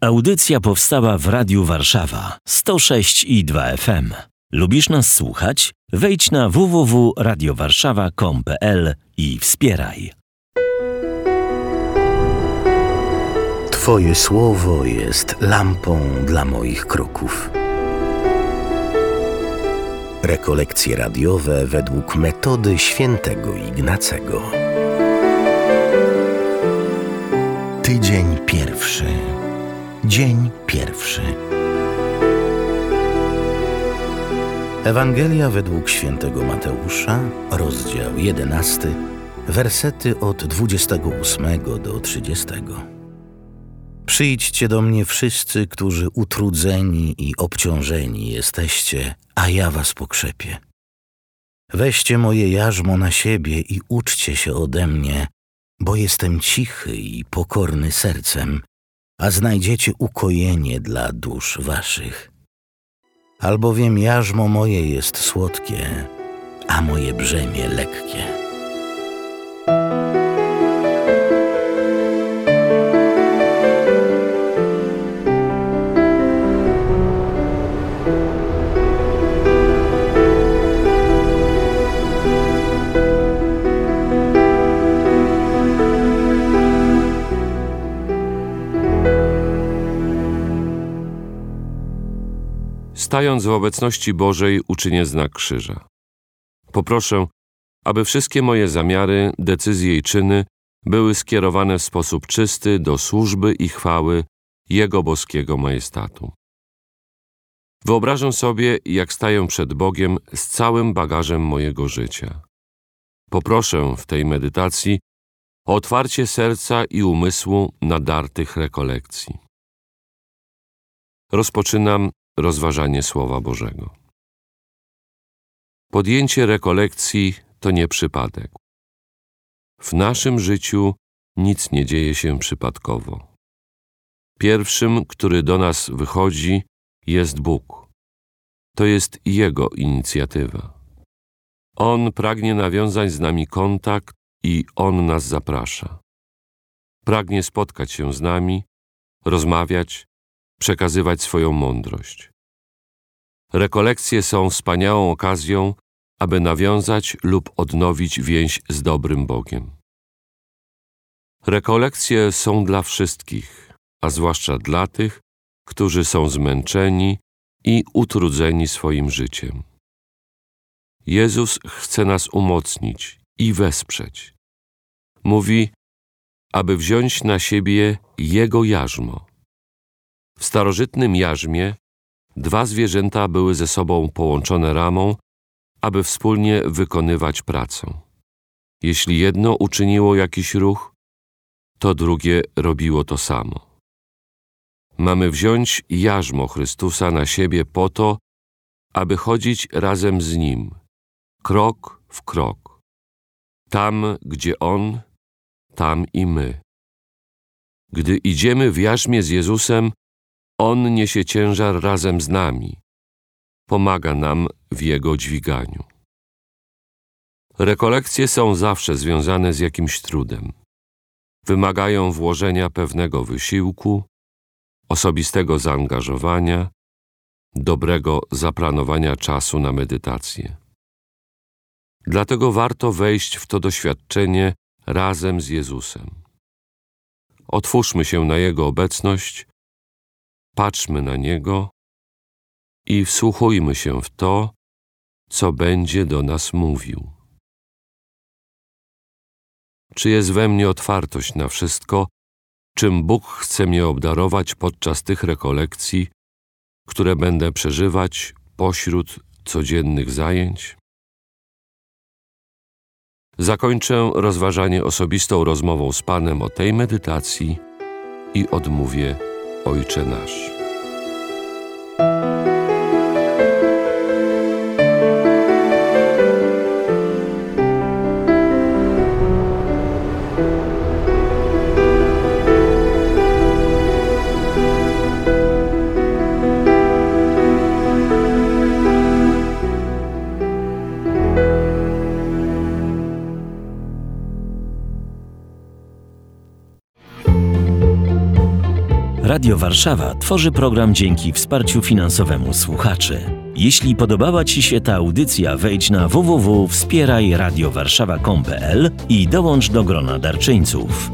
Audycja powstała w Radiu Warszawa 106 i 2 FM. Lubisz nas słuchać? Wejdź na www.radiowarszawa.com.pl i wspieraj. Twoje słowo jest lampą dla moich kroków. Rekolekcje radiowe według metody świętego Ignacego. Tydzień pierwszy. Dzień pierwszy. Ewangelia według świętego Mateusza, rozdział 11, wersety od 28 do 30. Przyjdźcie do mnie wszyscy, którzy utrudzeni i obciążeni jesteście, a ja was pokrzepię. Weźcie moje jarzmo na siebie i uczcie się ode mnie, bo jestem cichy i pokorny sercem, a znajdziecie ukojenie dla dusz waszych. Albowiem jarzmo moje jest słodkie, a moje brzemię lekkie. Stając w obecności Bożej, uczynię znak krzyża. Poproszę, aby wszystkie moje zamiary, decyzje i czyny były skierowane w sposób czysty do służby i chwały Jego boskiego majestatu. Wyobrażę sobie, jak staję przed Bogiem z całym bagażem mojego życia. Poproszę w tej medytacji o otwarcie serca i umysłu na dar tych rekolekcji. Rozpoczynam rozważanie Słowa Bożego. Podjęcie rekolekcji to nie przypadek. W naszym życiu nic nie dzieje się przypadkowo. Pierwszym, który do nas wychodzi, jest Bóg. To jest Jego inicjatywa. On pragnie nawiązać z nami kontakt i On nas zaprasza. Pragnie spotkać się z nami, rozmawiać, przekazywać swoją mądrość. Rekolekcje są wspaniałą okazją, aby nawiązać lub odnowić więź z dobrym Bogiem. Rekolekcje są dla wszystkich, a zwłaszcza dla tych, którzy są zmęczeni i utrudzeni swoim życiem. Jezus chce nas umocnić i wesprzeć. Mówi, aby wziąć na siebie Jego jarzmo. W starożytnym jarzmie dwa zwierzęta były ze sobą połączone ramą, aby wspólnie wykonywać pracę. Jeśli jedno uczyniło jakiś ruch, to drugie robiło to samo. Mamy wziąć jarzmo Chrystusa na siebie po to, aby chodzić razem z Nim, krok w krok. Tam, gdzie On, tam i my. Gdy idziemy w jarzmie z Jezusem, on niesie ciężar razem z nami. Pomaga nam w jego dźwiganiu. Rekolekcje są zawsze związane z jakimś trudem. Wymagają włożenia pewnego wysiłku, osobistego zaangażowania, dobrego zaplanowania czasu na medytację. Dlatego warto wejść w to doświadczenie razem z Jezusem. Otwórzmy się na Jego obecność patrzmy na Niego i wsłuchujmy się w to, co będzie do nas mówił. Czy jest we mnie otwartość na wszystko, czym Bóg chce mnie obdarować podczas tych rekolekcji, które będę przeżywać pośród codziennych zajęć? Zakończę rozważanie osobistą rozmową z Panem o tej medytacji i odmówię Ojcze nasz. Radio Warszawa tworzy program dzięki wsparciu finansowemu słuchaczy. Jeśli podobała Ci się ta audycja, wejdź na www.wspierajradiowarszawa.pl i dołącz do grona darczyńców.